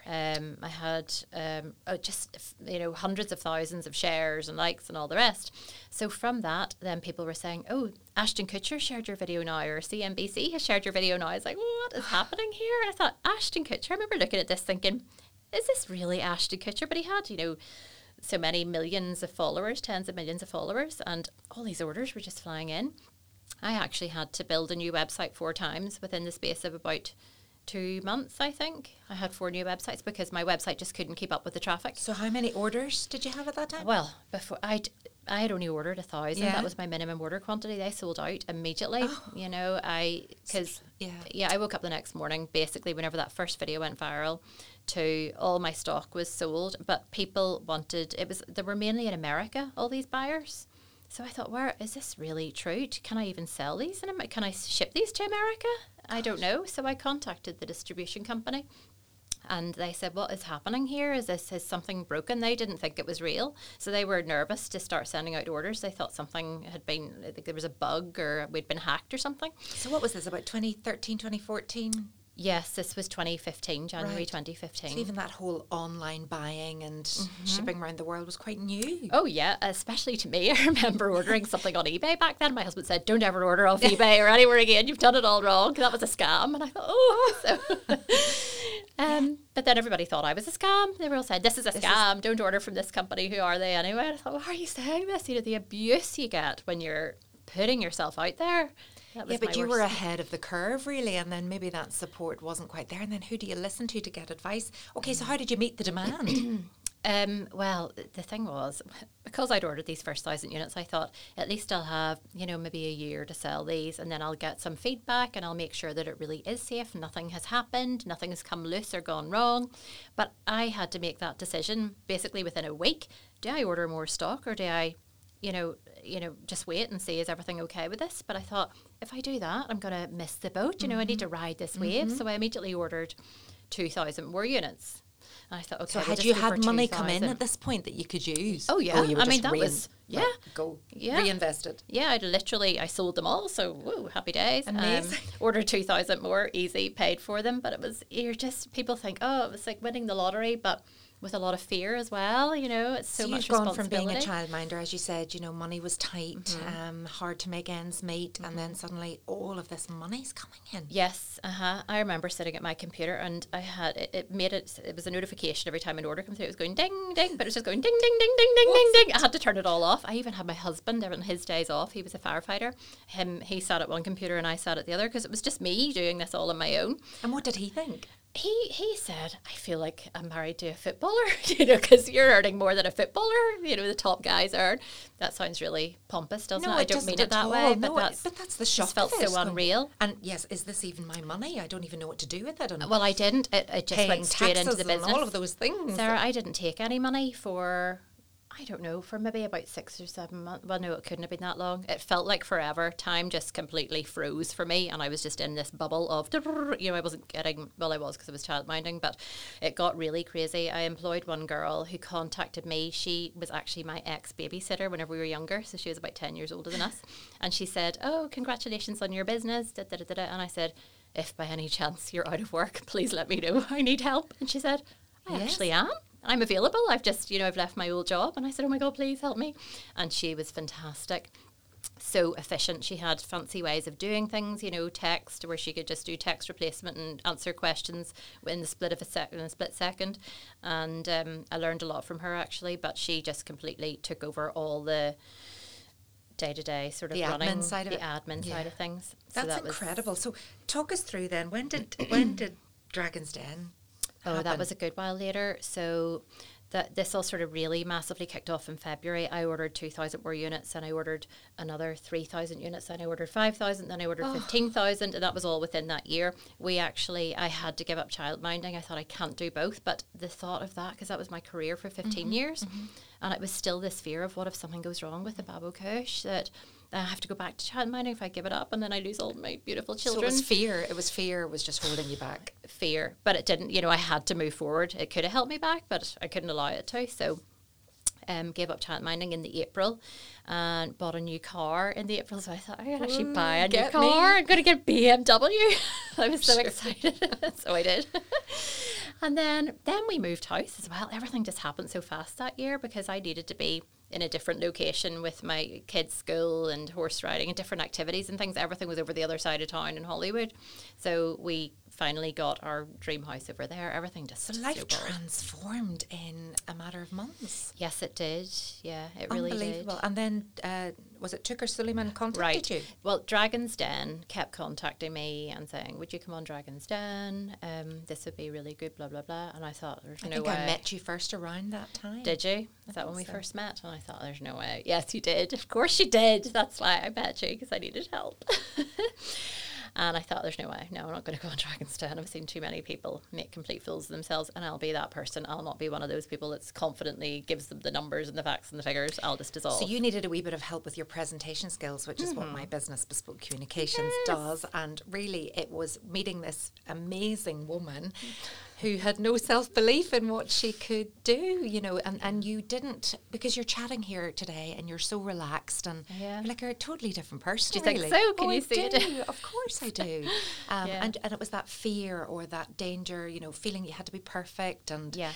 [SPEAKER 2] Um, I had um, oh, just you know hundreds of thousands of shares and likes and all the rest. So from that, then people were saying, "Oh, Ashton Kutcher shared your video now, or CNBC has shared your video now." I was like, "What is happening here?" And I thought, Ashton Kutcher. I remember looking at this thinking, "Is this really Ashton Kutcher?" But he had, you know. So many millions of followers, tens of millions of followers, and all these orders were just flying in. I actually had to build a new website four times within the space of about two months, I think. I had four new websites because my website just couldn't keep up with the traffic.
[SPEAKER 1] So how many orders did you have at that time?
[SPEAKER 2] Well, before I, I had only ordered a thousand.
[SPEAKER 1] Yeah.
[SPEAKER 2] That was my minimum order quantity. They sold out immediately. Oh. You know, I because
[SPEAKER 1] Yeah.
[SPEAKER 2] yeah, I woke up the next morning basically whenever that first video went viral, to all my stock was sold, but people wanted it was there were mainly in America all these buyers. So I thought, where is this really true? Can I even sell these? And can I ship these to America? I don't know. So I contacted the distribution company and they said, What is happening here? Is this is something broken? They didn't think it was real. So they were nervous to start sending out orders. They thought something had been, I think there was a bug or we'd been hacked or something.
[SPEAKER 1] So what was this, about 2013, 2014?
[SPEAKER 2] Yes, this was 2015, January
[SPEAKER 1] Right.
[SPEAKER 2] 2015.
[SPEAKER 1] So even that whole online buying and shipping around the world was quite new.
[SPEAKER 2] Oh yeah, especially to me. I remember ordering something on eBay back then. My husband said, "Don't ever order off eBay or anywhere again. You've done it all wrong." That was a scam, and I thought, "Oh." So, um, but then everybody thought I was a scam. They were all saying, "This is a scam. Don't order from this company. Who are they anyway?" And I thought, "Why are you saying this? You know the abuse you get when you're putting yourself out there."
[SPEAKER 1] Yeah, but you were ahead of the curve, really, and then maybe that support wasn't quite there. And then who do you listen to to get advice? Okay, so how did you meet the demand?
[SPEAKER 2] Um, well, the thing was, because I'd ordered these first thousand units, I thought at least I'll have, you know, maybe a year to sell these and then I'll get some feedback and I'll make sure that it really is safe. Nothing has happened, nothing has come loose or gone wrong. But I had to make that decision basically within a week. Do I order more stock or do I, you know, you know, just wait and see is everything okay with this? But I thought if I do that, I'm going to miss the boat. You know, I need to ride this wave. So I immediately ordered 2,000 more units. And I thought, okay,
[SPEAKER 1] so
[SPEAKER 2] we'll
[SPEAKER 1] had you had money come in at this point that you could use?
[SPEAKER 2] Oh, yeah. I mean, that
[SPEAKER 1] rein-
[SPEAKER 2] was- yeah.
[SPEAKER 1] right, go
[SPEAKER 2] Yeah.
[SPEAKER 1] reinvested.
[SPEAKER 2] Yeah, I literally I sold them all, so woo, happy days. Um,
[SPEAKER 1] Amazing.
[SPEAKER 2] ordered two thousand more, easy, paid for them. But it was you're just people think, oh, it was like winning the lottery, but with a lot of fear as well. You know, it's so,
[SPEAKER 1] So,
[SPEAKER 2] much
[SPEAKER 1] you've gone from being a childminder, as you said, you know, money was tight,
[SPEAKER 2] Mm-hmm.
[SPEAKER 1] um, hard to make ends meet, and then suddenly all of this money's coming in.
[SPEAKER 2] Yes, uh huh. I remember sitting at my computer and I had it, it made it. It was a notification every time an order came through. It was going ding ding, but it was just going ding ding ding ding ding ding ding. I had to turn it all off. I even had my husband on his days off. He was a firefighter. Him, he sat at one computer and I sat at the other because it was just me doing this all on my own.
[SPEAKER 1] And what did he think?
[SPEAKER 2] He he said, "I feel like I'm married to a footballer, you know, because you're earning more than a footballer. You know, the top guys earn. That sounds really pompous, doesn't it? I don't mean it that
[SPEAKER 1] at
[SPEAKER 2] way,
[SPEAKER 1] all.
[SPEAKER 2] but
[SPEAKER 1] No,
[SPEAKER 2] that's
[SPEAKER 1] but that's the shock.
[SPEAKER 2] just felt
[SPEAKER 1] it.
[SPEAKER 2] so unreal.
[SPEAKER 1] And yes, is this even my money? I don't even know what to do with it. And
[SPEAKER 2] Well, I didn't. It, it just went straight into the business.
[SPEAKER 1] all of those things.
[SPEAKER 2] Sarah, I didn't take any money for, I don't know, for maybe about six or seven months. Well, no, it couldn't have been that long. It felt like forever. Time just completely froze for me, and I was just in this bubble of, you know, I wasn't getting, well, I was because I was childminding, but it got really crazy. I employed one girl who contacted me. She was actually my ex babysitter whenever we were younger, so she was about 10 years older than us. And she said, Oh, congratulations on your business. Da, da, da, da. And I said, If by any chance you're out of work, please let me know. I need help. And she said, I
[SPEAKER 1] Yes.
[SPEAKER 2] actually am. I'm available. I've just, you know, I've left my old job. And I said, Oh my God, please help me. And she was fantastic. So efficient. She had fancy ways of doing things, you know, text where she could just do text replacement and answer questions in the split of a second, in a split second. And um, I learned a lot from her actually, but she just completely took over all the day to day sort of
[SPEAKER 1] The admin side of
[SPEAKER 2] the
[SPEAKER 1] it.
[SPEAKER 2] admin
[SPEAKER 1] Yeah.
[SPEAKER 2] side of things. So
[SPEAKER 1] That's
[SPEAKER 2] that was-
[SPEAKER 1] incredible. So talk us through then. When did when did Dragon's Den?
[SPEAKER 2] Oh, that was a good while later. So that this all sort of really massively kicked off in February. I ordered 2,000 more units and I ordered another 3,000 units and I ordered 5,000 then I ordered oh. 15,000 and that was all within that year. We actually, I had to give up childminding. I thought I can't do both, but the thought of that, because that was my career for 15 mm-hmm. years, mm-hmm. and it was still this fear of what if something goes wrong with the Babocush that I have to go back to childminding if I give it up and then I lose all my beautiful children.
[SPEAKER 1] So it was fear. It was fear was just holding you back.
[SPEAKER 2] Fear. But it didn't, you know, I had to move forward. It could have held me back, but I couldn't allow it to. So um, gave up childminding in the April and bought a new car in the April. So I thought I could actually mm, buy a new car. Me. I'm going to get BMW. I was so sure. excited. so I did. and then then we moved house as well. Everything just happened so fast that year because I needed to be in a different location with my kids' school and horse riding and different activities and things. Everything was over the other side of town in Holywood. So we finally got our dream house over there. Everything just
[SPEAKER 1] so life transformed in a matter of months.
[SPEAKER 2] Yes, it did. Yeah, it really did. Unbelievable.
[SPEAKER 1] And then uh, was it Touker Suleyman contacted
[SPEAKER 2] right.
[SPEAKER 1] you?
[SPEAKER 2] Well, Dragon's Den kept contacting me and saying, "Would you come on Dragon's Den? Um, this would be really good." Blah blah blah. And I thought, "There's
[SPEAKER 1] I
[SPEAKER 2] no
[SPEAKER 1] think
[SPEAKER 2] way."
[SPEAKER 1] I met you first around that time.
[SPEAKER 2] Did you? Is that when we so. first met? And I thought, "There's no way." Yes, you did. Of course you did. That's why I met you because I needed help. And I thought, there's no way. No, I'm not going to go on Dragon's Den. I've seen too many people make complete fools of themselves, and I'll be that person. I'll not be one of those people that confidently gives them the numbers and the facts and the figures. I'll just dissolve.
[SPEAKER 1] So you needed a wee bit of help with your presentation skills, which mm-hmm. is what my mm-hmm. business, Bespoke Communications, yes. does. And really, it was meeting this amazing woman who had no self belief in what she could do, you know, and, and you didn't because you're chatting here today and you're so relaxed and yeah. you're like you're a totally different person.
[SPEAKER 2] Do you
[SPEAKER 1] really.
[SPEAKER 2] think so? Can
[SPEAKER 1] oh,
[SPEAKER 2] you
[SPEAKER 1] I
[SPEAKER 2] see
[SPEAKER 1] do.
[SPEAKER 2] it?
[SPEAKER 1] of course I do. Um, yeah. and, and it was that fear or that danger, you know, feeling you had to be perfect and
[SPEAKER 2] yeah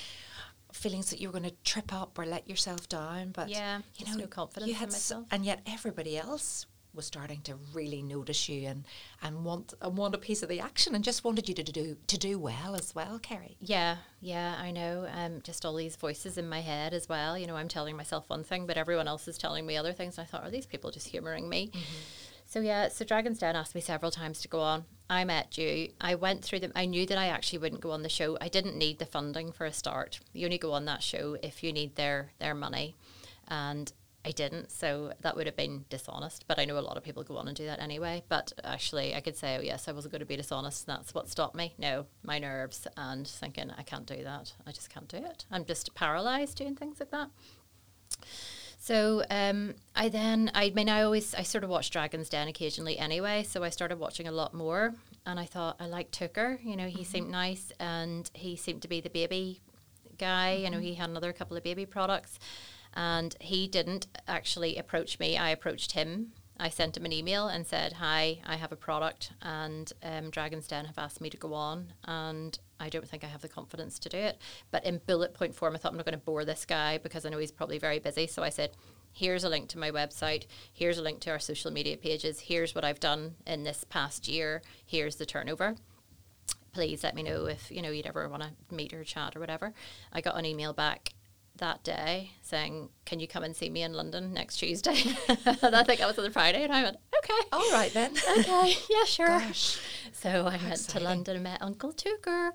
[SPEAKER 1] feelings that you were going to trip up or let yourself down. But
[SPEAKER 2] yeah, you know, no confidence
[SPEAKER 1] you had
[SPEAKER 2] in myself.
[SPEAKER 1] and yet everybody else was starting to really notice you and, and want and want a piece of the action and just wanted you to do to do well as well, Kerry.
[SPEAKER 2] Yeah, yeah, I know. Um, just all these voices in my head as well. You know, I'm telling myself one thing, but everyone else is telling me other things. And I thought, are these people just humouring me? Mm-hmm. So yeah, so Dragon's Den asked me several times to go on. I met you. I went through them. I knew that I actually wouldn't go on the show. I didn't need the funding for a start. You only go on that show if you need their their money, and I didn't, so that would have been dishonest. But I know a lot of people go on and do that anyway. But actually, I could say, oh, yes, I wasn't going to be dishonest. And that's what stopped me. No, my nerves and thinking, I can't do that. I just can't do it. I'm just paralyzed doing things like that. So um, I then, I mean, I always, I sort of watch Dragon's Den occasionally anyway. So I started watching a lot more. And I thought, I like Touker. You know, he mm-hmm. seemed nice and he seemed to be the baby guy. Mm-hmm. You know, he had another couple of baby products and he didn't actually approach me. I approached him. I sent him an email and said, "Hi, I have a product, and um, Dragon's Den have asked me to go on, and I don't think I have the confidence to do it." But in bullet point form, I thought I'm not going to bore this guy because I know he's probably very busy. So I said, "Here's a link to my website. Here's a link to our social media pages. Here's what I've done in this past year. Here's the turnover." Please let me know if you know you'd ever want to meet or chat or whatever. I got an email back that day saying, Can you come and see me in London next Tuesday? and I think I was on the Friday and I went, Okay.
[SPEAKER 1] All right then.
[SPEAKER 2] okay, yeah, sure. Gosh. So I went to London and met Uncle Touker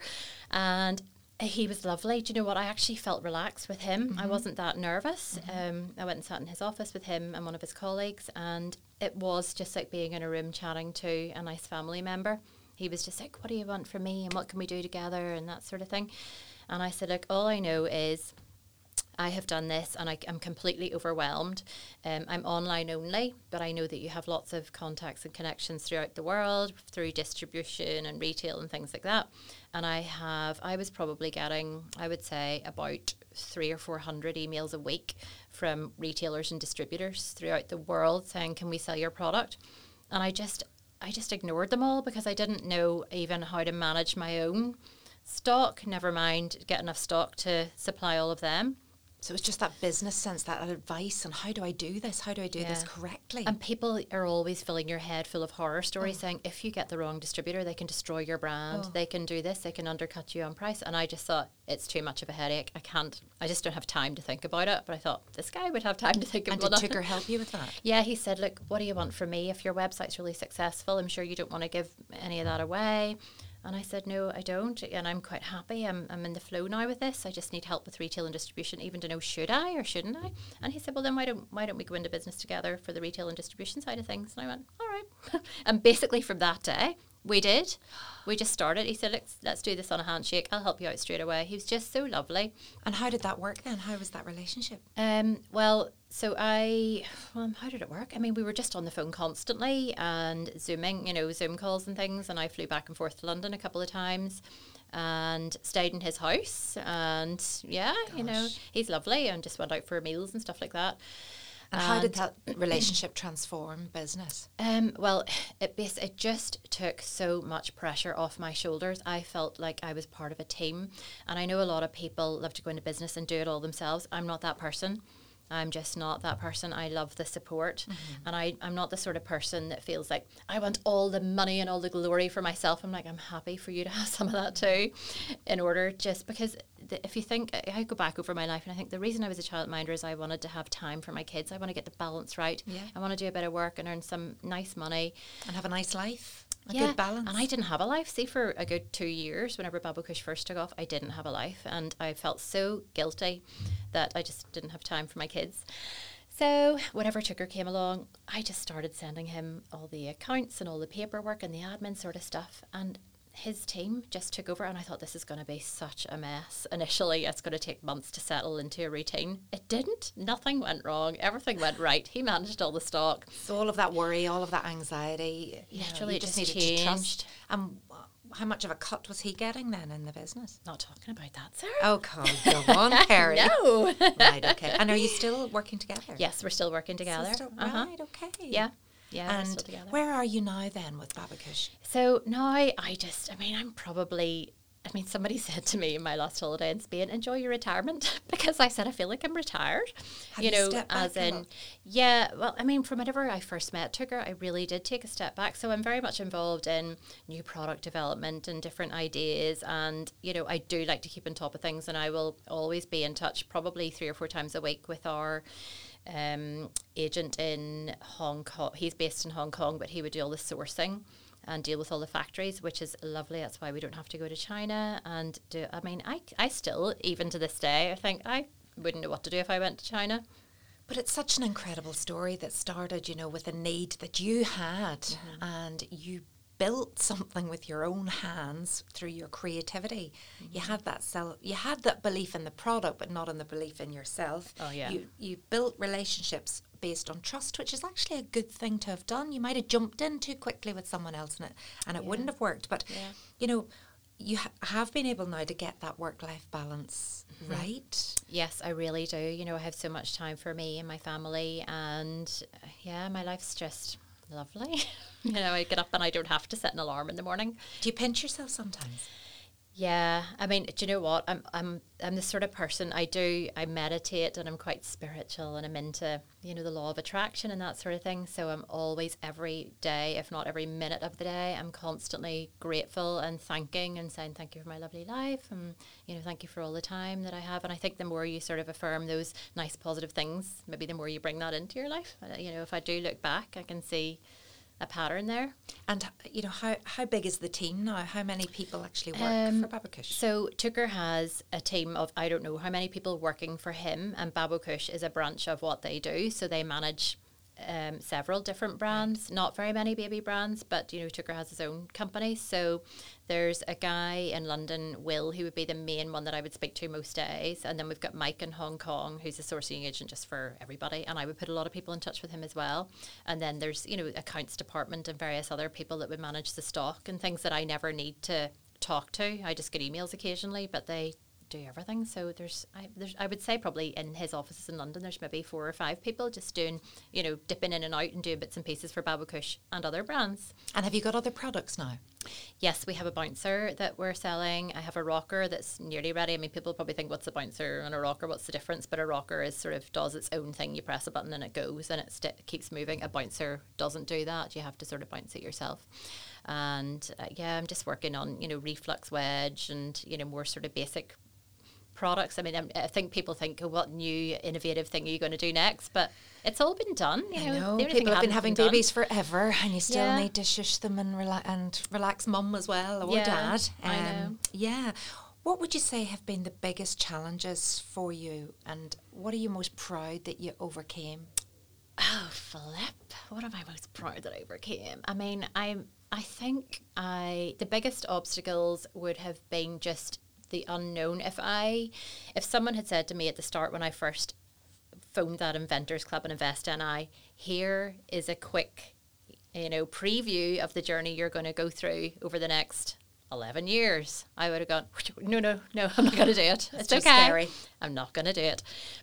[SPEAKER 2] and he was lovely. Do you know what? I actually felt relaxed with him. Mm-hmm. I wasn't that nervous. Mm-hmm. Um, I went and sat in his office with him and one of his colleagues, and it was just like being in a room chatting to a nice family member. He was just like, What do you want from me? And what can we do together? And that sort of thing. And I said, Look, all I know is I have done this and I, am completely overwhelmed. Um, I'm online only, but I know that you have lots of contacts and connections throughout the world through distribution and retail and things like that. And I have, I was probably getting, I would say, about three or four hundred emails a week from retailers and distributors throughout the world saying, Can we sell your product? And I just, I just ignored them all because I didn't know even how to manage my own stock, never mind get enough stock to supply all of them.
[SPEAKER 1] So it's just that business sense, that advice, and how do I do this? How do I do yeah. this correctly?
[SPEAKER 2] And people are always filling your head full of horror stories, oh. saying if you get the wrong distributor, they can destroy your brand, oh. they can do this, they can undercut you on price. And I just thought it's too much of a headache. I can't. I just don't have time to think about it. But I thought this guy would have time to think
[SPEAKER 1] about
[SPEAKER 2] it.
[SPEAKER 1] And did Touker help you with that?
[SPEAKER 2] Yeah, he said, look, what do you want from me? If your website's really successful, I'm sure you don't want to give any of that away. And I said, no, I don't. And I'm quite happy. I'm, I'm in the flow now with this. I just need help with retail and distribution, even to know should I or shouldn't I? And he said, well, then why don't, why don't we go into business together for the retail and distribution side of things? And I went, all right. and basically from that day, we did. We just started. He said, let's, let's do this on a handshake. I'll help you out straight away. He was just so lovely.
[SPEAKER 1] And how did that work then? How was that relationship?
[SPEAKER 2] Um, well, so I, well, how did it work? I mean, we were just on the phone constantly and Zooming, you know, Zoom calls and things. And I flew back and forth to London a couple of times and stayed in his house. And yeah, Gosh. you know, he's lovely and just went out for meals and stuff like that.
[SPEAKER 1] And how did that relationship transform business?
[SPEAKER 2] Um, well, it bas- it just took so much pressure off my shoulders. I felt like I was part of a team, and I know a lot of people love to go into business and do it all themselves. I'm not that person. I'm just not that person. I love the support. Mm-hmm. And I, I'm not the sort of person that feels like I want all the money and all the glory for myself. I'm like, I'm happy for you to have some of that too, in order just because the, if you think, I go back over my life and I think the reason I was a childminder is I wanted to have time for my kids. I want to get the balance right. Yeah. I want to do a bit of work and earn some nice money.
[SPEAKER 1] And have a nice life a
[SPEAKER 2] yeah,
[SPEAKER 1] good balance.
[SPEAKER 2] And I didn't have a life. See, for a good two years, whenever Babbo first took off, I didn't have a life. And I felt so guilty that I just didn't have time for my kids. So, whenever Touker came along, I just started sending him all the accounts and all the paperwork and the admin sort of stuff. And his team just took over and I thought this is going to be such a mess. Initially, it's going to take months to settle into a routine. It didn't. Nothing went wrong. Everything went right. He managed all the stock.
[SPEAKER 1] So all of that worry, all of that anxiety,
[SPEAKER 2] literally, you, know, you just, just needed changed. to trust.
[SPEAKER 1] And how much of a cut was he getting then in the business?
[SPEAKER 2] Not talking about that, sir.
[SPEAKER 1] Oh, come on, Kerry.
[SPEAKER 2] no.
[SPEAKER 1] right. Okay. And are you still working together?
[SPEAKER 2] Yes, we're still working together.
[SPEAKER 1] Uh-huh. Right. Okay.
[SPEAKER 2] Yeah. Yeah,
[SPEAKER 1] and where are you now then with Babocush?
[SPEAKER 2] So now I, I just, I mean, I'm probably I mean, somebody said to me in my last holiday in Spain, "Enjoy your retirement," because I said I feel like I'm retired.
[SPEAKER 1] Have you,
[SPEAKER 2] know,
[SPEAKER 1] as in,
[SPEAKER 2] yeah. Well, I mean, from whenever I first met Touker, I really did take a step back. So I'm very much involved in new product development and different ideas, and you know, I do like to keep on top of things, and I will always be in touch, probably three or four times a week with our um, agent in Hong Kong. He's based in Hong Kong, but he would do all the sourcing and deal with all the factories, which is lovely. That's why we don't have to go to China and do. I mean, I I still even to this day I think I wouldn't know what to do if I went to China.
[SPEAKER 1] But it's such an incredible story that started, you know, with a need that you had, mm-hmm. and you built something with your own hands through your creativity. Mm-hmm. You had that self, you had that belief in the product, but not in the belief in yourself.
[SPEAKER 2] Oh yeah.
[SPEAKER 1] You you built relationships based on trust, which is actually a good thing to have done. You might have jumped in too quickly with someone else, and it and it yeah. wouldn't have worked. But yeah. you know. You ha- have been able now to get that work life balance mm-hmm. right.
[SPEAKER 2] Yes, I really do. You know, I have so much time for me and my family, and yeah, my life's just lovely. you know, I get up and I don't have to set an alarm in the morning.
[SPEAKER 1] Do you pinch yourself sometimes?
[SPEAKER 2] Yeah, I mean, do you know what? I'm I'm I'm the sort of person I do I meditate and I'm quite spiritual and I'm into you know the law of attraction and that sort of thing. So I'm always every day, if not every minute of the day, I'm constantly grateful and thanking and saying thank you for my lovely life and you know thank you for all the time that I have. And I think the more you sort of affirm those nice positive things, maybe the more you bring that into your life. Uh, you know, if I do look back, I can see a pattern there.
[SPEAKER 1] And you know how how big is the team now? How many people actually work um, for Babocush?
[SPEAKER 2] So Touker has a team of I don't know how many people working for him, and Babocush is a branch of what they do. So they manage um, several different brands, not very many baby brands, but you know, Touker has his own company. So there's a guy in London, Will, who would be the main one that I would speak to most days. And then we've got Mike in Hong Kong, who's a sourcing agent just for everybody. And I would put a lot of people in touch with him as well. And then there's, you know, accounts department and various other people that would manage the stock and things that I never need to talk to. I just get emails occasionally, but they do everything. So there's I, there's, I would say probably in his offices in London, there's maybe four or five people just doing, you know, dipping in and out and doing bits and pieces for Babocush and other brands.
[SPEAKER 1] And have you got other products now?
[SPEAKER 2] Yes, we have a bouncer that we're selling. I have a rocker that's nearly ready. I mean, people probably think, what's a bouncer and a rocker? What's the difference? But a rocker is sort of does its own thing. You press a button and it goes and it st- keeps moving. A bouncer doesn't do that. You have to sort of bounce it yourself. And uh, yeah, I'm just working on, you know, reflux wedge and, you know, more sort of basic products. I mean, I'm, i think people think, oh, what new innovative thing are you going to do next? But it's all been done. You know,
[SPEAKER 1] I know. People have been having
[SPEAKER 2] done-
[SPEAKER 1] babies forever, and you still
[SPEAKER 2] Yeah.
[SPEAKER 1] need to shush them and rela- and relax mum as well or
[SPEAKER 2] Yeah,
[SPEAKER 1] dad. Um,
[SPEAKER 2] I know.
[SPEAKER 1] Yeah. What would you say have been the biggest challenges for you, and what are you most proud that you overcame?
[SPEAKER 2] Oh, flip! What am I most proud that I overcame? I mean, I'm. I think I the biggest obstacles would have been just the unknown. If I, if someone had said to me at the start when I first phoned that Inventors Club and Invest NI, here is a quick, you know, preview of the journey you're going to go through over the next 11 years, I would have gone, no, no, no, I'm not going to do it. it's
[SPEAKER 1] too
[SPEAKER 2] okay.
[SPEAKER 1] scary.
[SPEAKER 2] I'm not going to do it.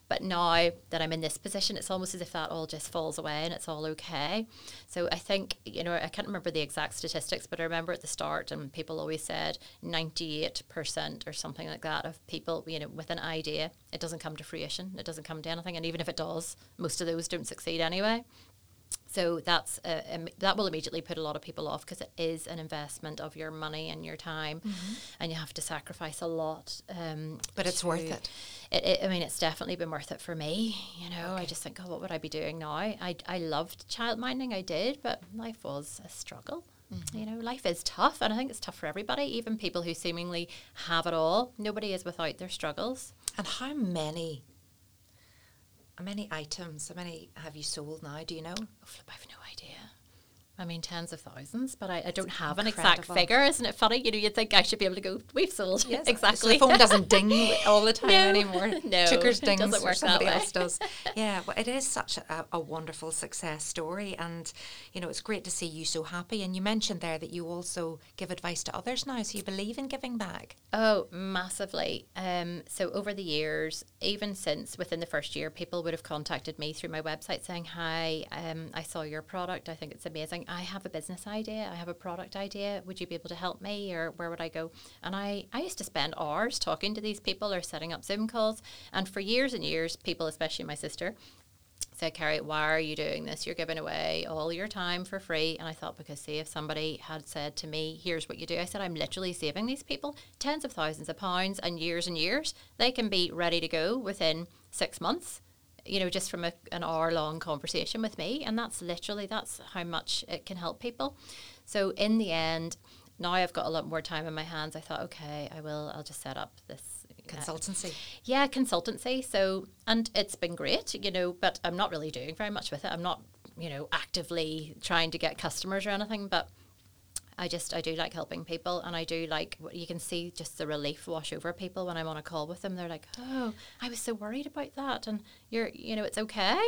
[SPEAKER 2] But now that I'm in this position, it's almost as if that all just falls away and it's all okay. So I think, you know, I can't remember the exact statistics, but I remember at the start, and people always said 98% or something like that of people, you know, with an idea, it doesn't come to fruition, it doesn't come to anything. And even if it does, most of those don't succeed anyway. So that's uh, um, that will immediately put a lot of people off because it is an investment of your money and your time, and you have to sacrifice a lot. Um,
[SPEAKER 1] But it's worth it.
[SPEAKER 2] It, it. I mean, it's definitely been worth it for me. You know, I just think, oh, what would I be doing now? I I loved childminding, I did, but life was a struggle. You know, life is tough, and I think it's tough for everybody, even people who seemingly have it all. Nobody is without their struggles.
[SPEAKER 1] And how many, how many items, how many have you sold now? Do you know?
[SPEAKER 2] Oh, flip, I have no idea. I mean, tens of thousands, but I, I don't have an exact figure. Isn't it funny? You know, you'd think I should be able to go, we've sold.
[SPEAKER 1] So
[SPEAKER 2] exactly.
[SPEAKER 1] the phone doesn't ding all the time
[SPEAKER 2] No,
[SPEAKER 1] anymore.
[SPEAKER 2] no,
[SPEAKER 1] Touker's
[SPEAKER 2] it
[SPEAKER 1] dings
[SPEAKER 2] doesn't
[SPEAKER 1] or
[SPEAKER 2] work that
[SPEAKER 1] somebody
[SPEAKER 2] way.
[SPEAKER 1] else does. Yeah, well, it is such a, a wonderful success story, and you know it's great to see you so happy. And you mentioned there that you also give advice to others now, so you believe in giving back.
[SPEAKER 2] Oh, massively. Um, so over the years, even since within the first year, people would have contacted me through my website saying, "Hi, um, I saw your product. I think it's amazing. I have a business idea. I have a product idea. Would you be able to help me, or where would I go?" And I, I used to spend hours talking to these people or setting up Zoom calls. And for years and years, people, especially my sister, said, Kerry, why are you doing this? You're giving away all your time for free. And I thought, because see, if somebody had said to me, here's what you do, I said, I'm literally saving these people tens of thousands of pounds and years and years. They can be ready to go within six months. You know, just from a, an hour long conversation with me. And that's literally, that's how much it can help people. So in the end, now I've got a lot more time in my hands. I thought, okay, I will, I'll just set up this uh,
[SPEAKER 1] Consultancy.
[SPEAKER 2] yeah, consultancy. So, and it's been great, you know, but I'm not really doing very much with it. I'm not, you know, actively trying to get customers or anything, but I just, I do like helping people and I do like, you can see just the relief wash over people when I'm on a call with them. They're like, oh, I was so worried about that. And you're, you know, it's okay.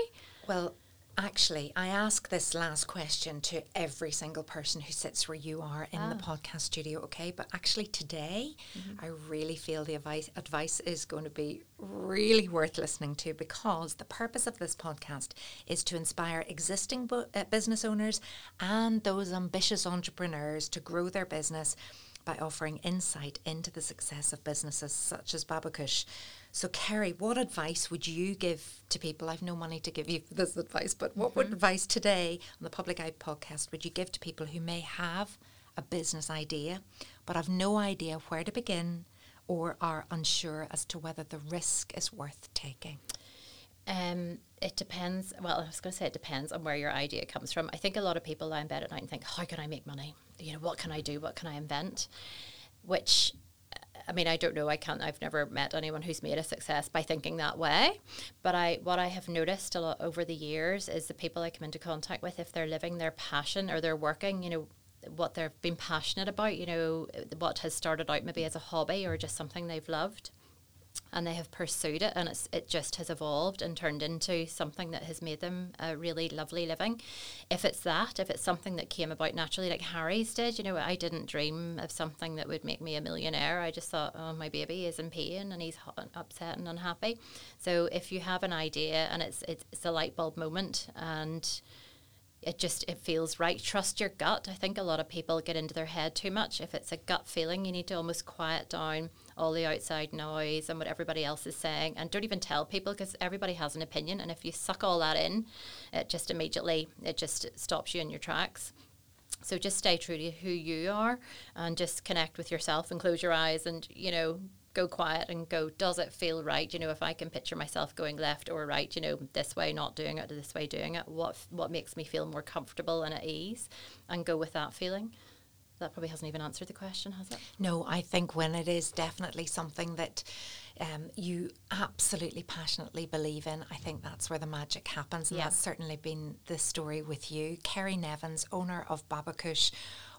[SPEAKER 1] Well, actually, I ask this last question to every single person who sits where you are in the podcast studio, okay? But actually, today, I really feel the advice, advice is going to be really worth listening to because the purpose of this podcast is to inspire existing bu- uh, business owners and those ambitious entrepreneurs to grow their business by offering insight into the success of businesses such as Babocush. So, Kerry, what advice would you give to people? I've no money to give you for this advice, but what would advice today on the Public Eye podcast would you give to people who may have a business idea but have no idea where to begin or are unsure as to whether the risk is worth taking?
[SPEAKER 2] Um, it depends. Well, I was going to say it depends on where your idea comes from. I think a lot of people lie in bed at night and think, "How can I make money? You know, what can I do? What can I invent?" Which, I mean, I don't know. I can't. I've never met anyone who's made a success by thinking that way. But I, what I have noticed a lot over the years is the people I come into contact with, if they're living their passion or they're working, you know, what they've been passionate about, you know, what has started out maybe as a hobby or just something they've loved and they have pursued it and it's, it just has evolved and turned into something that has made them a really lovely living. If it's that if it's something that came about naturally like harry's did you know i didn't dream of something that would make me a millionaire. I just thought oh my baby is in pain and he's upset and unhappy. So if you have an idea and it's it's, it's a light bulb moment and it just it feels right trust your gut. I think a lot of people get into their head too much. If it's a gut feeling you need to almost quiet down all the outside noise and what everybody else is saying and don't even tell people because everybody has an opinion and if you suck all that in it just immediately it just stops you in your tracks so just stay true to who you are and just connect with yourself and close your eyes and you know go quiet and go, does it feel right? You know, if I can picture myself going left or right, you know, this way not doing it, this way doing it, what what makes me feel more comfortable and at ease, and go with that feeling. That probably hasn't even answered the question, has it?
[SPEAKER 1] No, I think when it is definitely something that um, you absolutely passionately believe in, I think that's where the magic happens. And
[SPEAKER 2] Yeah.
[SPEAKER 1] that's certainly been the story with you. Kerry Nevins, owner of Babocush.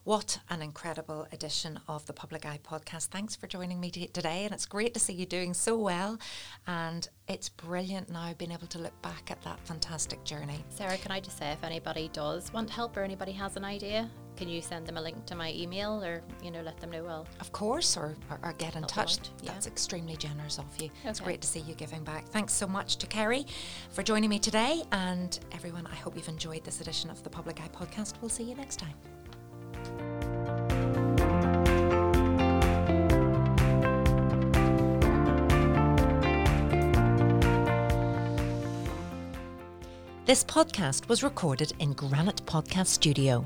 [SPEAKER 1] What an incredible edition of the Public Eye podcast. Thanks for joining me t- today. And it's great to see you doing so well. And it's brilliant now being able to look back at that fantastic journey.
[SPEAKER 2] Sarah, can I just say if anybody does want help or anybody has an idea, can you send them a link to my email or, you know, let them know well?
[SPEAKER 1] Of course, or, or, or get in touch.
[SPEAKER 2] out, yeah.
[SPEAKER 1] That's extremely generous of you. It's great to see you giving back. Thanks so much to Kerry for joining me today. And everyone, I hope you've enjoyed this edition of the Public Eye podcast. We'll see you next time. This podcast was recorded in Granite Podcast Studio.